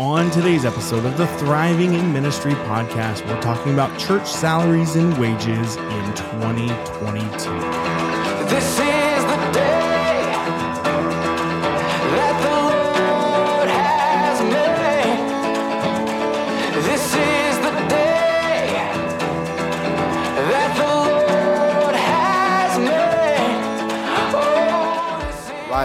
On today's episode of the Thriving in Ministry podcast, we're talking about church salaries and wages in 2022.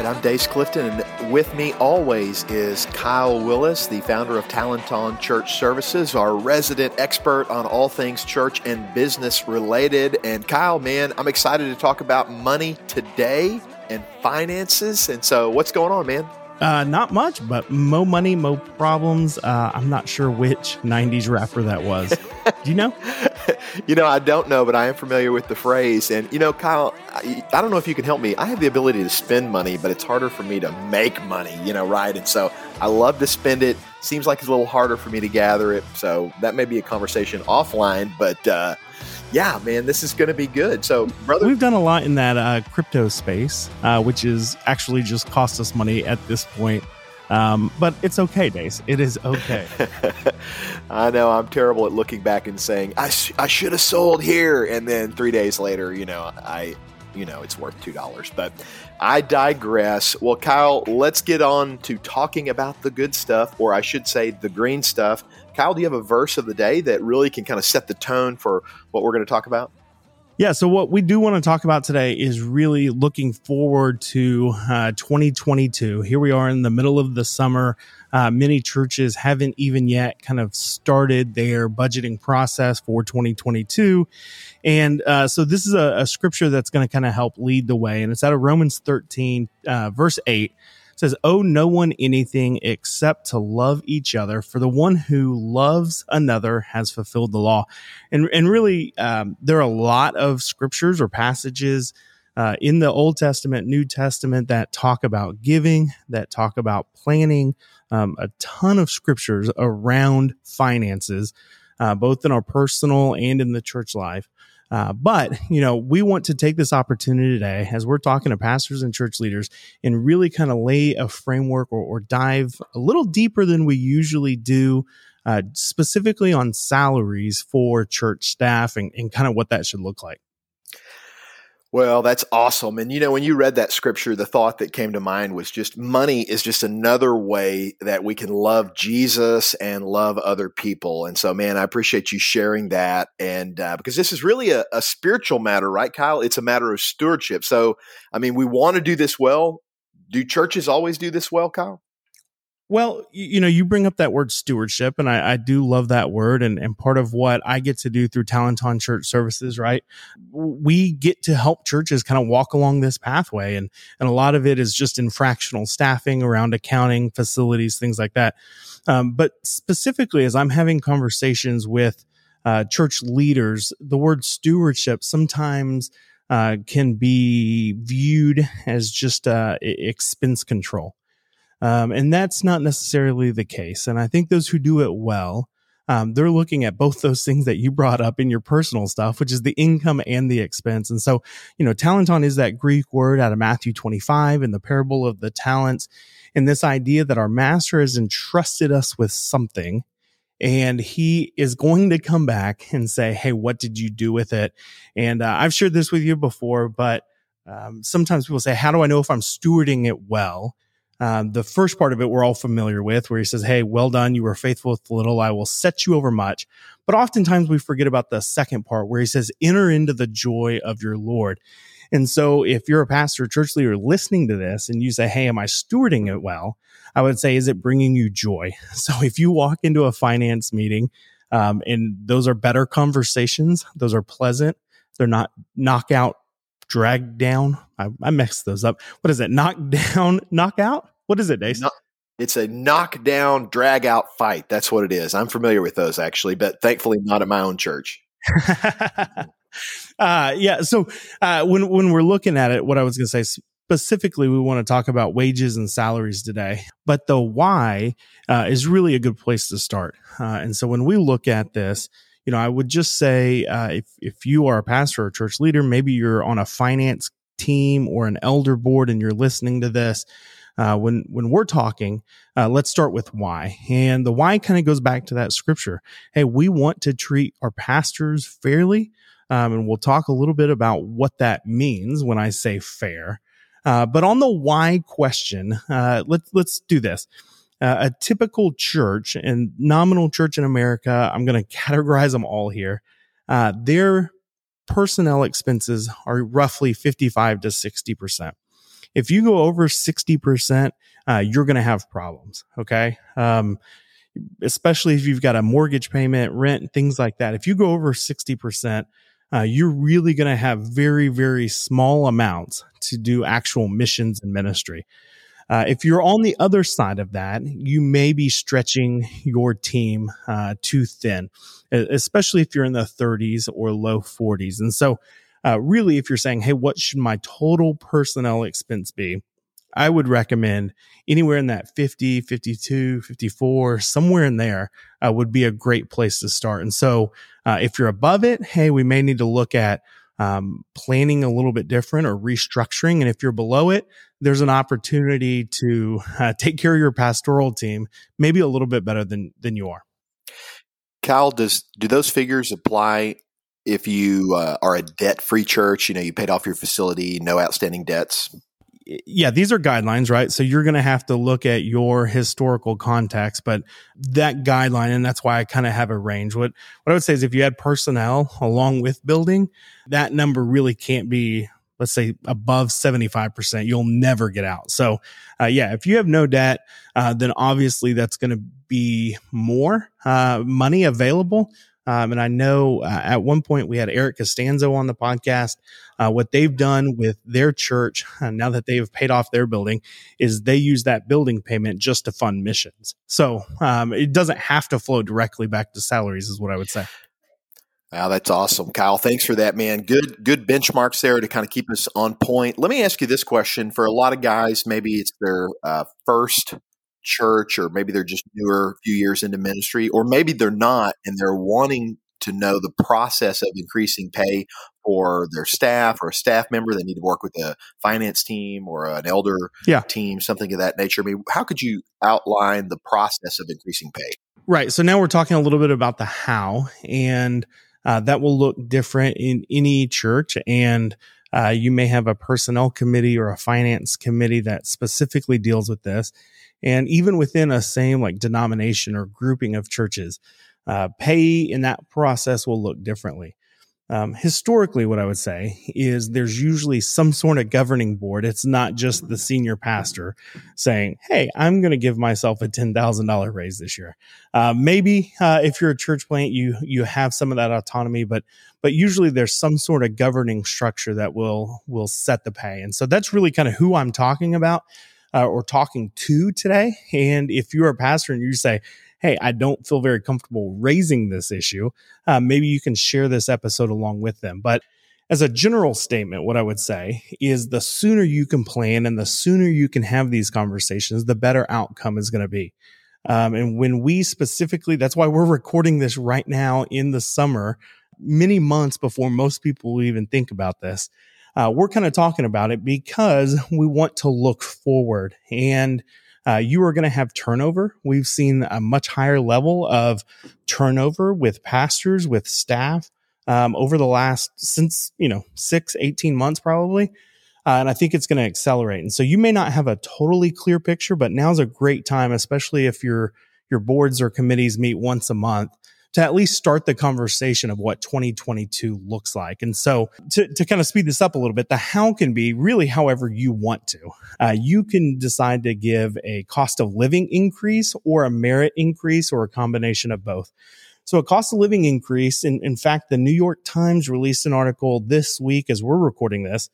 Right, I'm Dace Clifton, and with me always is Kyle Willis, the founder of Talanton Church Services, our resident expert on all things church and business related. And Kyle, man, I'm excited to talk about money today and finances. And so, what's going on, man? Uh, not much, but mo money, mo problems. Uh, I'm not sure which 90s rapper that was. Do you know? you know, I don't know, but I am familiar with the phrase. And, you know, Kyle, I, I don't know if you can help me. I have the ability to spend money, but it's harder for me to make money, you know, right? And so I love to spend it. Seems like it's a little harder for me to gather it. So that may be a conversation offline, but uh, yeah, man, this is going to be good. So, brother, We've done a lot in that uh, crypto space, uh, which is actually just cost us money at this point. Um, but it's okay, Dace. It is okay. I know I'm terrible at looking back and saying I, sh- I should have sold here, and then three days later, you know, I, you know, it's worth two dollars. But I digress. Well, Kyle, let's get on to talking about the good stuff, or I should say, the green stuff. Kyle, do you have a verse of the day that really can kind of set the tone for what we're going to talk about? Yeah. So what we do want to talk about today is really looking forward to uh, 2022. Here we are in the middle of the summer. Uh, many churches haven't even yet kind of started their budgeting process for 2022. And uh, so this is a, a scripture that's going to kind of help lead the way. And it's out of Romans 13, uh, verse 8 It says, Owe no one anything except to love each other, for the one who loves another has fulfilled the law. And, and really, um, there are a lot of scriptures or passages uh, in the Old Testament, New Testament that talk about giving, that talk about planning, um, a ton of scriptures around finances, uh, both in our personal and in the church life. Uh, but you know, we want to take this opportunity today as we're talking to pastors and church leaders and really kind of lay a framework or, or dive a little deeper than we usually do, uh, specifically on salaries for church staff and, and kind of what that should look like. Well, that's awesome. And you know, when you read that scripture, the thought that came to mind was just money is just another way that we can love Jesus and love other people. And so, man, I appreciate you sharing that. And uh, because this is really a, a spiritual matter, right, Kyle? It's a matter of stewardship. So, I mean, we want to do this well. Do churches always do this well, Kyle? Well, you, know, you bring up that word stewardship, and I, I do love that word. And, and part of what I get to do through Talanton Church Services, right? We get to help churches kind of walk along this pathway. And, and a lot of it is just in fractional staffing around accounting, facilities, things like that. Um, but specifically, as I'm having conversations with uh, church leaders, the word stewardship sometimes uh, can be viewed as just uh, expense control. Um, and that's not necessarily the case. And I think those who do it well, um, they're looking at both those things that you brought up in your personal stuff, which is the income and the expense. And so, you know, talanton is that Greek word out of Matthew 25 in the parable of the talents. And this idea that our master has entrusted us with something and he is going to come back and say, Hey, what did you do with it? And uh, I've shared this with you before, but um, sometimes people say, How do I know if I'm stewarding it well? Um, the first part of it we're all familiar with, where he says, Hey, well done. You were faithful with little. I will set you over much. But oftentimes we forget about the second part where he says, Enter into the joy of your Lord. And so if you're a pastor church leader listening to this and you say, Hey, am I stewarding it well? I would say, Is it bringing you joy? So if you walk into a finance meeting, um, and those are better conversations, those are pleasant, they're not knockout drag down. I, I mixed those up. What is it? Knock down, knockout? What is it, Dace? No- It's a knockdown, drag out fight. That's what it is. I'm familiar with those actually, but thankfully not at my own church. uh, yeah. So uh, when when we're looking at it, what I was going to say specifically, we want to talk about wages and salaries today. But the why uh, is really a good place to start. Uh, and so when we look at this, you know, I would just say uh, if if you are a pastor or a church leader, maybe you're on a finance team or an elder board, and you're listening to this. uh, when when we're talking, uh, let's start with why. And the why kind of goes back to that scripture. Hey, we want to treat our pastors fairly, um, and we'll talk a little bit about what that means when I say fair. Uh, but on the why question, uh, let's let's do this. Uh, a typical church and nominal church in America, I'm going to categorize them all here. Uh, their personnel expenses are roughly 55 to 60 percent if you go over 60%, uh, you're going to have problems. Okay. Um, especially if you've got a mortgage payment, rent, things like that. If you go over 60%, uh, you're really going to have very, very small amounts to do actual missions and ministry. Uh, if you're on the other side of that, you may be stretching your team uh, too thin, especially if you're in the 30s or low 40s. And so uh, really, if you're saying, hey, what should my total personnel expense be? I would recommend anywhere in that 50, 52, 54, somewhere in there uh, would be a great place to start. And so uh, if you're above it, hey, we may need to look at um, planning a little bit different or restructuring. And if you're below it, there's an opportunity to uh, take care of your pastoral team, maybe a little bit better than, than you are. Kyle, does do those figures apply if you uh, are a debt free church, you know, you paid off your facility, no outstanding debts. Yeah, these are guidelines, right? So you're going to have to look at your historical context, but that guideline, and that's why I kind of have a range. What, what I would say is if you had personnel along with building, that number really can't be, let's say above 75%. You'll never get out. So, uh, yeah, if you have no debt, uh, then obviously that's going to be more, uh, money available um, and I know uh, at one point we had Eric Costanzo on the podcast. Uh, what they've done with their church now that they've paid off their building is they use that building payment just to fund missions. So um, it doesn't have to flow directly back to salaries, is what I would say. Wow, that's awesome, Kyle. Thanks for that, man. Good, good benchmarks there to kind of keep us on point. Let me ask you this question: for a lot of guys, maybe it's their uh, first church or maybe they're just newer a few years into ministry or maybe they're not and they're wanting to know the process of increasing pay for their staff or a staff member that need to work with a finance team or an elder yeah. team something of that nature i mean how could you outline the process of increasing pay right so now we're talking a little bit about the how and uh, that will look different in any church and uh, you may have a personnel committee or a finance committee that specifically deals with this and even within a same like denomination or grouping of churches, uh, pay in that process will look differently. Um, historically, what I would say is there's usually some sort of governing board. It's not just the senior pastor saying, Hey, I'm going to give myself a $10,000 raise this year. Uh, maybe, uh, if you're a church plant, you, you have some of that autonomy, but, but usually there's some sort of governing structure that will, will set the pay. And so that's really kind of who I'm talking about uh, or talking to today. And if you're a pastor and you say, Hey, I don't feel very comfortable raising this issue, uh, maybe you can share this episode along with them. But as a general statement, what I would say is the sooner you can plan and the sooner you can have these conversations, the better outcome is going to be. Um, and when we specifically, that's why we're recording this right now in the summer, many months before most people even think about this uh, we're kind of talking about it because we want to look forward and uh, you are going to have turnover. We've seen a much higher level of turnover with pastors, with staff um, over the last, since, you know, six, 18 months probably. Uh, and I think it's going to accelerate. And so you may not have a totally clear picture, but now's a great time, especially if your your boards or committees meet once a month to at least start the conversation of what 2022 looks like. And so to, to kind of speed this up a little bit, the how can be really however you want to. Uh, you can decide to give a cost of living increase or a merit increase or a combination of both. So a cost of living increase. In, in fact, the New York Times released an article this week as we're recording this,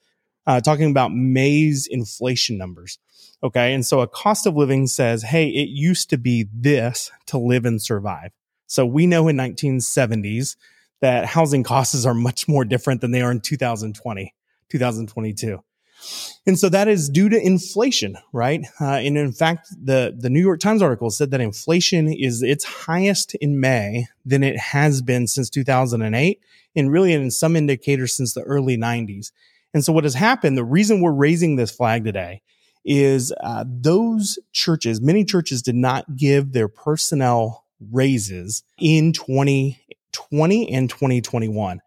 uh, talking about May's inflation numbers. Okay. And so a cost of living says, Hey, it used to be this to live and survive. So we know in 1970s that housing costs are much more different than they are in 2020, 2022. And so that is due to inflation, right? Uh, and in fact, the, the New York Times article said that inflation is its highest in May than it has been since 2008, and really in some indicators since the early 90s. And so what has happened, the reason we're raising this flag today is uh, those churches, many churches did not give their personnel raises in 2020 and 2021.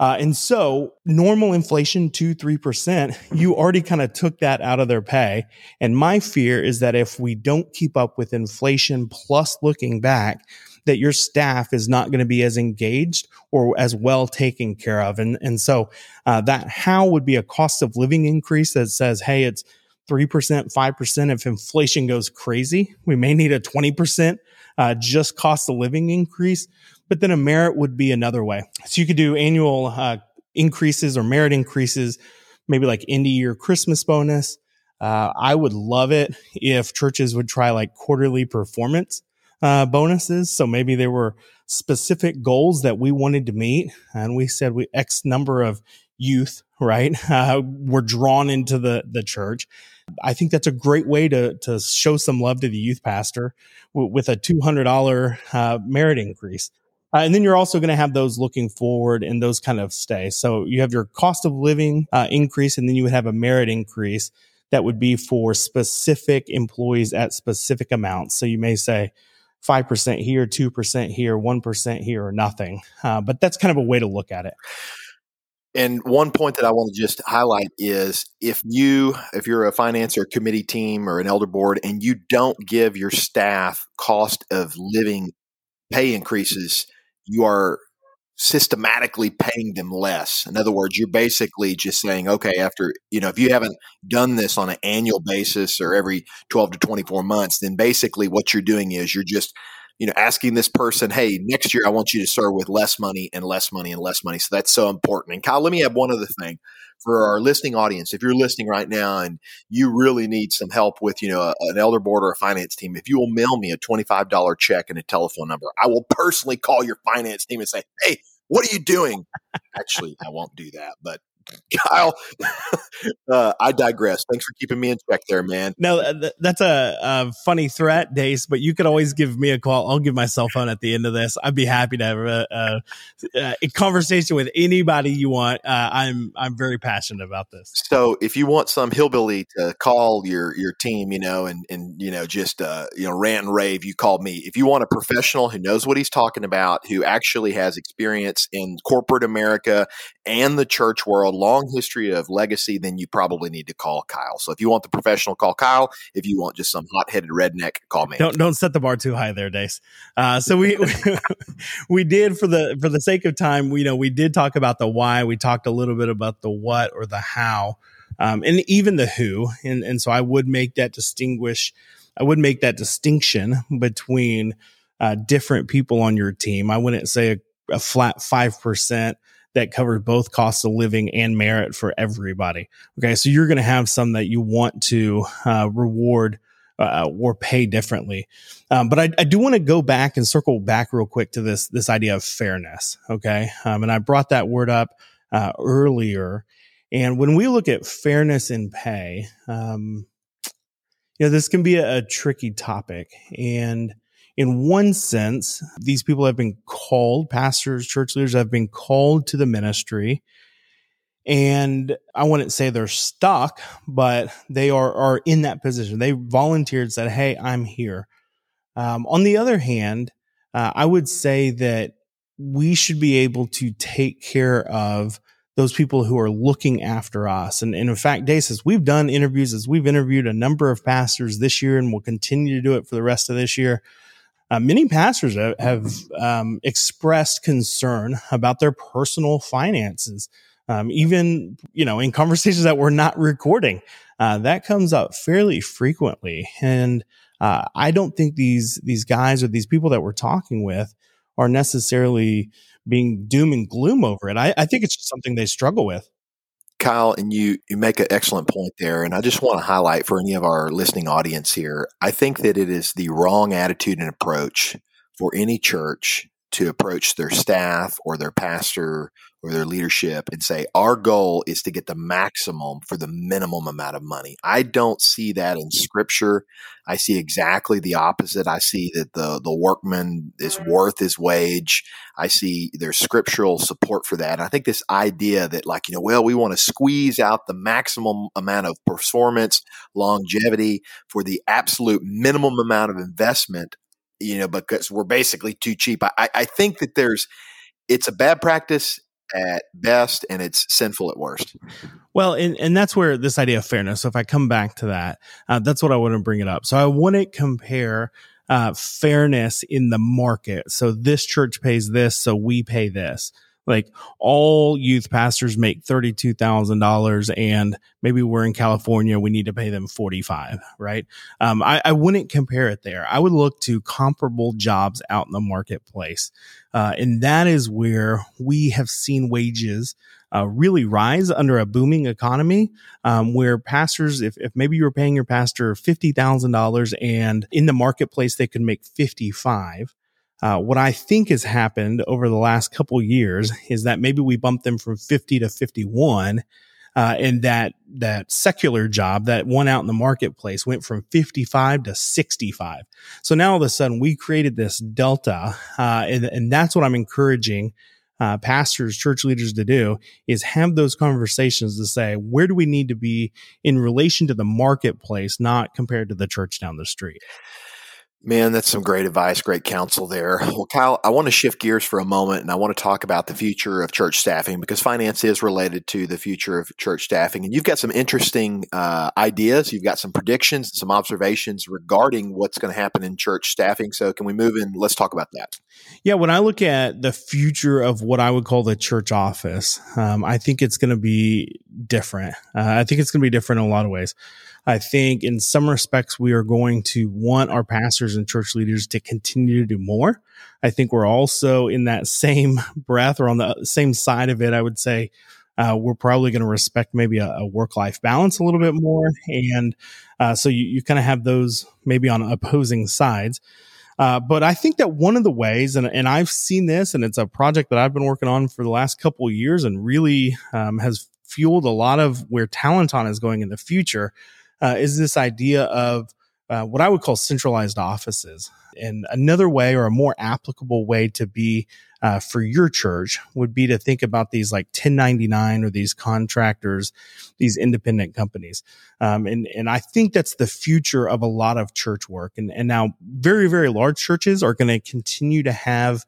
Uh, and so normal inflation, two, 3%, you already kind of took that out of their pay. And my fear is that if we don't keep up with inflation plus looking back, that your staff is not going to be as engaged or as well taken care of. And, and so uh, that how would be a cost of living increase that says, hey, it's 3%, 5%. If inflation goes crazy, we may need a 20% uh, just cost of living increase. But then a merit would be another way. So you could do annual uh, increases or merit increases, maybe like end of year Christmas bonus. Uh, I would love it if churches would try like quarterly performance uh, bonuses. So maybe there were specific goals that we wanted to meet, and we said we X number of youth, right, uh, were drawn into the the church. I think that's a great way to to show some love to the youth pastor w- with a two hundred dollar uh, merit increase. Uh, and then you're also going to have those looking forward and those kind of stay. So you have your cost of living uh, increase, and then you would have a merit increase that would be for specific employees at specific amounts. So you may say, 5% here, 2% here, 1% here, or nothing. Uh, but that's kind of a way to look at it. And one point that I want to just highlight is if you, if you're a finance or committee team or an elder board and you don't give your staff cost of living pay increases, you are systematically paying them less. In other words, you're basically just saying, okay, after, you know, if you haven't done this on an annual basis or every 12 to 24 months, then basically what you're doing is you're just you know, asking this person, hey, next year I want you to serve with less money and less money and less money. So that's so important. And Kyle, let me add one other thing for our listening audience. If you're listening right now and you really need some help with, you know, a, an elder board or a finance team, if you will mail me a $25 check and a telephone number, I will personally call your finance team and say, hey, what are you doing? Actually, I won't do that, but Kyle, uh, I digress. Thanks for keeping me in check there, man. No, uh, th- that's a, a, funny threat, Dace, but you could always give me a call. I'll give my cell phone at the end of this. I'd be happy to have a, a, a conversation with anybody you want. Uh, I'm I'm very passionate about this. So if you want some hillbilly to call your your team, you know, and and you know just uh, you know rant and rave, you call me. If you want a professional who knows what he's talking about, who actually has experience in corporate America and the church world long history of legacy, then you probably need to call Kyle. So if you want the professional, call Kyle. If you want just some hot headed redneck, call me. Don't don't set the bar too high there, Dace. Uh, so we we did for the for the sake of time, we you know we did talk about the why. We talked a little bit about the what or the how, um, and even the who. And and so I would make that distinguish. I would make that distinction between uh, different people on your team. I wouldn't say a, a flat five percent that covers both cost of living and merit for everybody. Okay. So you're going to have some that you want to uh, reward uh, or pay differently. Um, but I, I do want to go back and circle back real quick to this, this idea of fairness. Okay. Um, and I brought that word up uh, earlier. And when we look at fairness in pay, um, you know, this can be a, a tricky topic. And in one sense, these people have been called, pastors, church leaders have been called to the ministry. And I wouldn't say they're stuck, but they are, are in that position. They volunteered, said, Hey, I'm here. Um, on the other hand, uh, I would say that we should be able to take care of those people who are looking after us. And, and in fact, Dace, we've done interviews, as we've interviewed a number of pastors this year and we'll continue to do it for the rest of this year uh, many pastors have, have um, expressed concern about their personal finances. Um, even you know in conversations that we're not recording, uh, that comes up fairly frequently, and uh, I don't think these these guys or these people that we're talking with are necessarily being doom and gloom over it. I, I think it's just something they struggle with. Kyle, and you you make an excellent point there, and I just want to highlight for any of our listening audience here. I think that it is the wrong attitude and approach for any church to approach their staff or their pastor or their leadership and say, our goal is to get the maximum for the minimum amount of money. I don't see that in scripture. I see exactly the opposite. I see that the, the workman is worth his wage. I see there's scriptural support for that. And I think this idea that like, you know, well, we want to squeeze out the maximum amount of performance, longevity for the absolute minimum amount of investment, you know, because we're basically too cheap. I, I think that there's, it's a bad practice at best and it's sinful at worst. Well, and, and that's where this idea of fairness. So if I come back to that, uh, that's what I want to bring it up. So I want to compare uh, fairness in the market. So this church pays this, so we pay this. Like all youth pastors make $32,000 and maybe we're in California. We need to pay them 45, right? Um, I, I wouldn't compare it there. I would look to comparable jobs out in the marketplace. Uh, and that is where we have seen wages uh, really rise under a booming economy, um, where pastors, if, if maybe you were paying your pastor fifty thousand dollars and in the marketplace they could make fifty five, uh, what I think has happened over the last couple years is that maybe we bumped them from 50 to 51. Uh, and that, that secular job that one out in the marketplace went from 55 to 65. So now all of a sudden we created this delta. Uh, and, and that's what I'm encouraging uh, pastors, church leaders to do is have those conversations to say, where do we need to be in relation to the marketplace, not compared to the church down the street? Man, that's some great advice, great counsel there. Well, Kyle, I want to shift gears for a moment and I want to talk about the future of church staffing because finance is related to the future of church staffing. And you've got some interesting uh, ideas, you've got some predictions, some observations regarding what's going to happen in church staffing. So, can we move in? Let's talk about that. Yeah, when I look at the future of what I would call the church office, um, I think it's going to be different. Uh, I think it's going to be different in a lot of ways. I think in some respects, we are going to want our pastors and church leaders to continue to do more. I think we're also in that same breath or on the same side of it. I would say, uh, we're probably going to respect maybe a, a work life balance a little bit more. And uh, so you, you kind of have those maybe on opposing sides. Uh, but I think that one of the ways, and, and I've seen this, and it's a project that I've been working on for the last couple of years and really um, has fueled a lot of where Talanton is going in the future uh, is this idea of uh, what I would call centralized offices. And another way or a more applicable way to be uh, for your church would be to think about these like 1099 or these contractors, these independent companies. Um, and, and I think that's the future of a lot of church work. And, and now very, very large churches are going to continue to have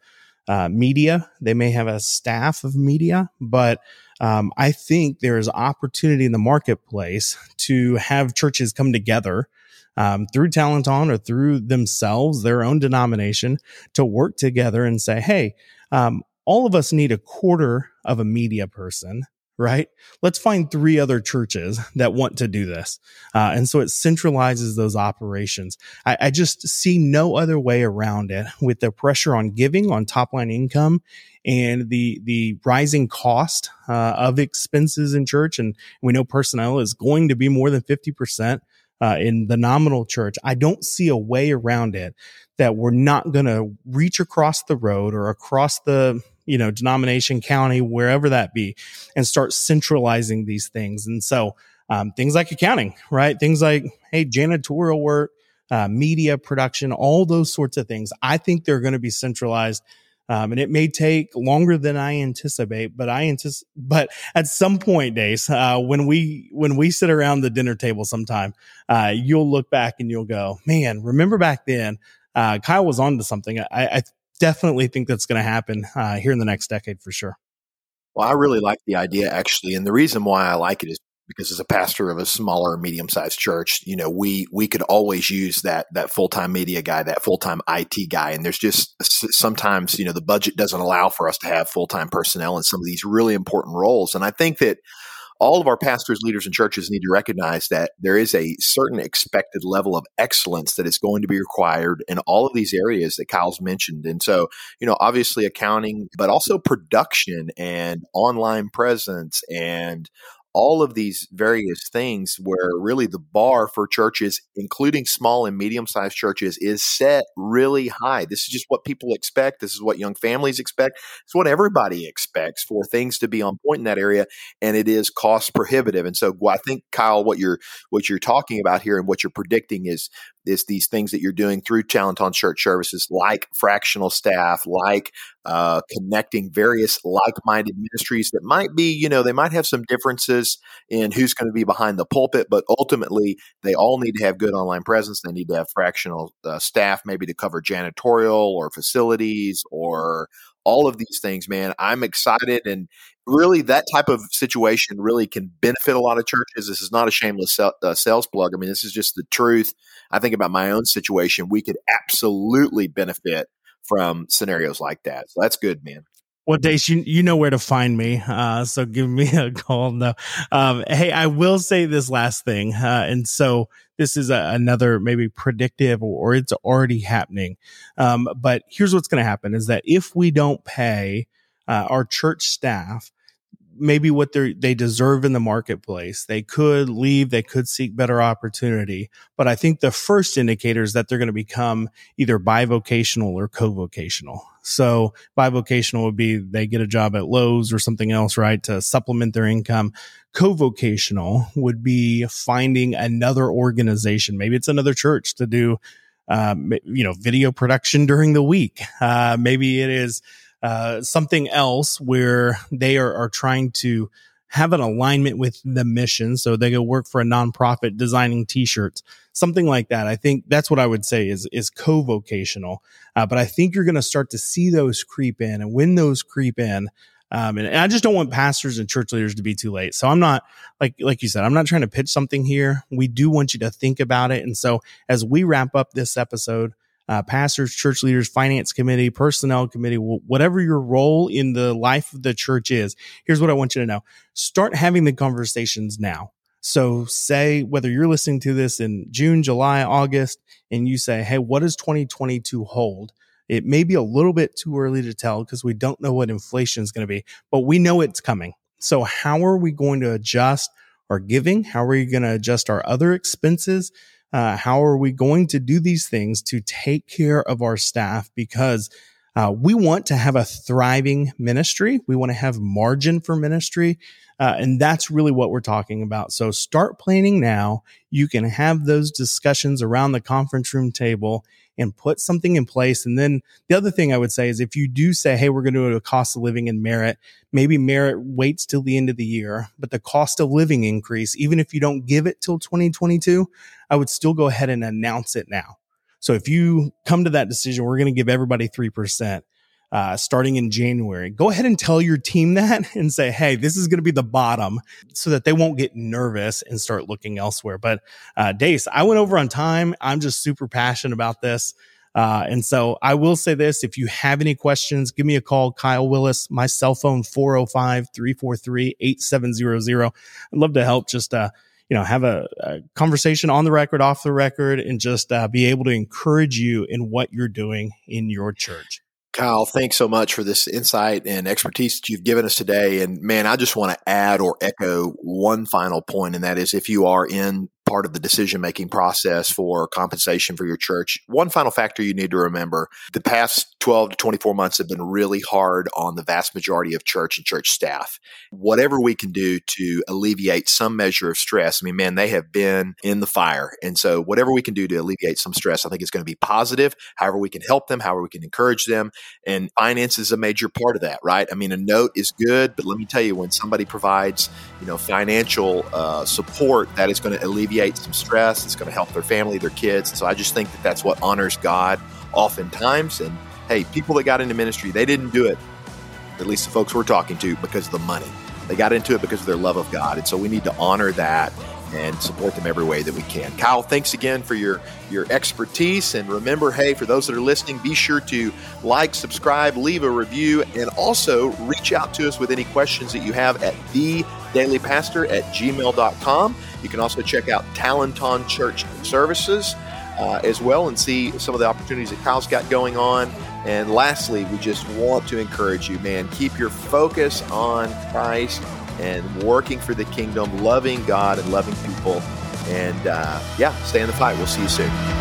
uh, media. They may have a staff of media, but um, I think there is opportunity in the marketplace to have churches come together um, through Talanton or through themselves, their own denomination, to work together and say, hey, um, all of us need a quarter of a media person right? Let's find three other churches that want to do this. Uh, and so it centralizes those operations. I, I, just see no other way around it with the pressure on giving on top line income and the, the rising cost uh, of expenses in church. And we know personnel is going to be more than 50%. Uh, in the nominal church, I don't see a way around it that we're not going to reach across the road or across the you know, denomination, county, wherever that be, and start centralizing these things. And so, um, things like accounting, right? Things like, hey, janitorial work, uh, media production, all those sorts of things. I think they're going to be centralized. Um, and it may take longer than I anticipate, but I anticipate, but at some point, Dace, uh, when we, when we sit around the dinner table sometime, uh, you'll look back and you'll go, man, remember back then, uh, Kyle was on to something. I, I definitely think that's going to happen uh, here in the next decade for sure. Well, I really like the idea actually, and the reason why I like it is because as a pastor of a smaller, medium sized church, you know, we we could always use that that full time media guy, that full time IT guy, and there's just sometimes you know the budget doesn't allow for us to have full time personnel in some of these really important roles, and I think that all of our pastors, leaders, and churches need to recognize that there is a certain expected level of excellence that is going to be required in all of these areas that Kyle's mentioned. And so, you know, obviously accounting, but also production and online presence and all of these various things where really the bar for churches, including small and medium sized churches, is set really high. This is just what people expect. This is what young families expect. It's what everybody expects for things to be on point in that area, and it is cost prohibitive. And so, I think Kyle, what you're what you're talking about here and what you're predicting is these things that you're doing through Talanton Church Services, like fractional staff, like uh, connecting various like-minded ministries that might be, you know, they might have some differences in who's going to be behind the pulpit, but ultimately they all need to have good online presence. They need to have fractional uh, staff, maybe to cover janitorial or facilities or all of these things, man. I'm excited and really that type of situation really can benefit a lot of churches. This is not a shameless uh, sales plug. I mean, this is just the truth. I think about my own situation. We could absolutely benefit from scenarios like that. So that's good, man. Well, Dace, you you know where to find me, uh, so give me a call. No, um, hey, I will say this last thing, uh, and so this is a, another maybe predictive or, or it's already happening. Um, but here's what's going to happen: is that if we don't pay uh, our church staff maybe what they they deserve in the marketplace. They could leave, they could seek better opportunity, but I think the first indicator is that they're going to become either bivocational or co-vocational. So bivocational would be they get a job at Lowe's or something else, right, to supplement their income. Co-vocational would be finding another organization. Maybe it's another church to do, um, you know, video production during the week. Uh, maybe it is uh, something else where they are, are trying to have an alignment with the mission. So they go work for a nonprofit designing t-shirts, something like that. I think that's what I would say is, is co-vocational. Uh, but I think you're going to start to see those creep in and when those creep in, um, and, and, I just don't want pastors and church leaders to be too late. So I'm not like, like you said, I'm not trying to pitch something here. We do want you to think about it. And so as we wrap up this episode, uh, pastors, church leaders, finance committee, personnel committee, whatever your role in the life of the church is. Here's what I want you to know. Start having the conversations now. So say whether you're listening to this in June, July, August, and you say, Hey, what does 2022 hold? It may be a little bit too early to tell because we don't know what inflation is going to be, but we know it's coming. So how are we going to adjust our giving? How are we going to adjust our other expenses? Uh, how are we going to do these things to take care of our staff? Because uh, we want to have a thriving ministry. We want to have margin for ministry. Uh, and that's really what we're talking about. So start planning now. You can have those discussions around the conference room table and put something in place. And then the other thing I would say is if you do say, Hey, we're going to do a cost of living and merit, maybe merit waits till the end of the year, but the cost of living increase, even if you don't give it till 2022, I would still go ahead and announce it now. So if you come to that decision, we're going to give everybody 3% uh, starting in January. Go ahead and tell your team that and say, hey, this is going to be the bottom so that they won't get nervous and start looking elsewhere. But uh, Dace, I went over on time. I'm just super passionate about this. Uh, and so I will say this if you have any questions, give me a call, Kyle Willis, my cell phone, 405 343 8700. I'd love to help just, uh, you know, have a, a, conversation on the record, off the record, and just uh, be able to encourage you in what you're doing in your church. Kyle, thanks so much for this insight and expertise that you've given us today. And man, I just want to add or echo one final point, and that is if you are in part of the decision making process for compensation for your church. One final factor you need to remember the past 12 to 24 months have been really hard on the vast majority of church and church staff. Whatever we can do to alleviate some measure of stress, I mean, man, they have been in the fire. And so, whatever we can do to alleviate some stress, I think is going to be positive. However, we can help them, however, we can encourage them. And finance is a major part of that, right? I mean, a note is good, but let me tell you, when somebody provides, you know, financial uh, support, that is going to alleviate alleviate some stress. It's going to help their family, their kids. So I just think that that's what honors God oftentimes. And hey, people that got into ministry, they didn't do it, at least the folks we're talking to, because of the money. They got into it because of their love of God. And so we need to honor that and support them every way that we can. Kyle, thanks again for your your expertise and remember hey for those that are listening be sure to like subscribe leave a review and also reach out to us with any questions that you have at the dailypastor at gmail.com you can also check out Talanton Church Services uh, as well and see some of the opportunities that Kyle's got going on. And lastly, we just want to encourage you, man, keep your focus on Christ and working for the kingdom, loving God and loving people. And uh, yeah, stay in the fight. We'll see you soon.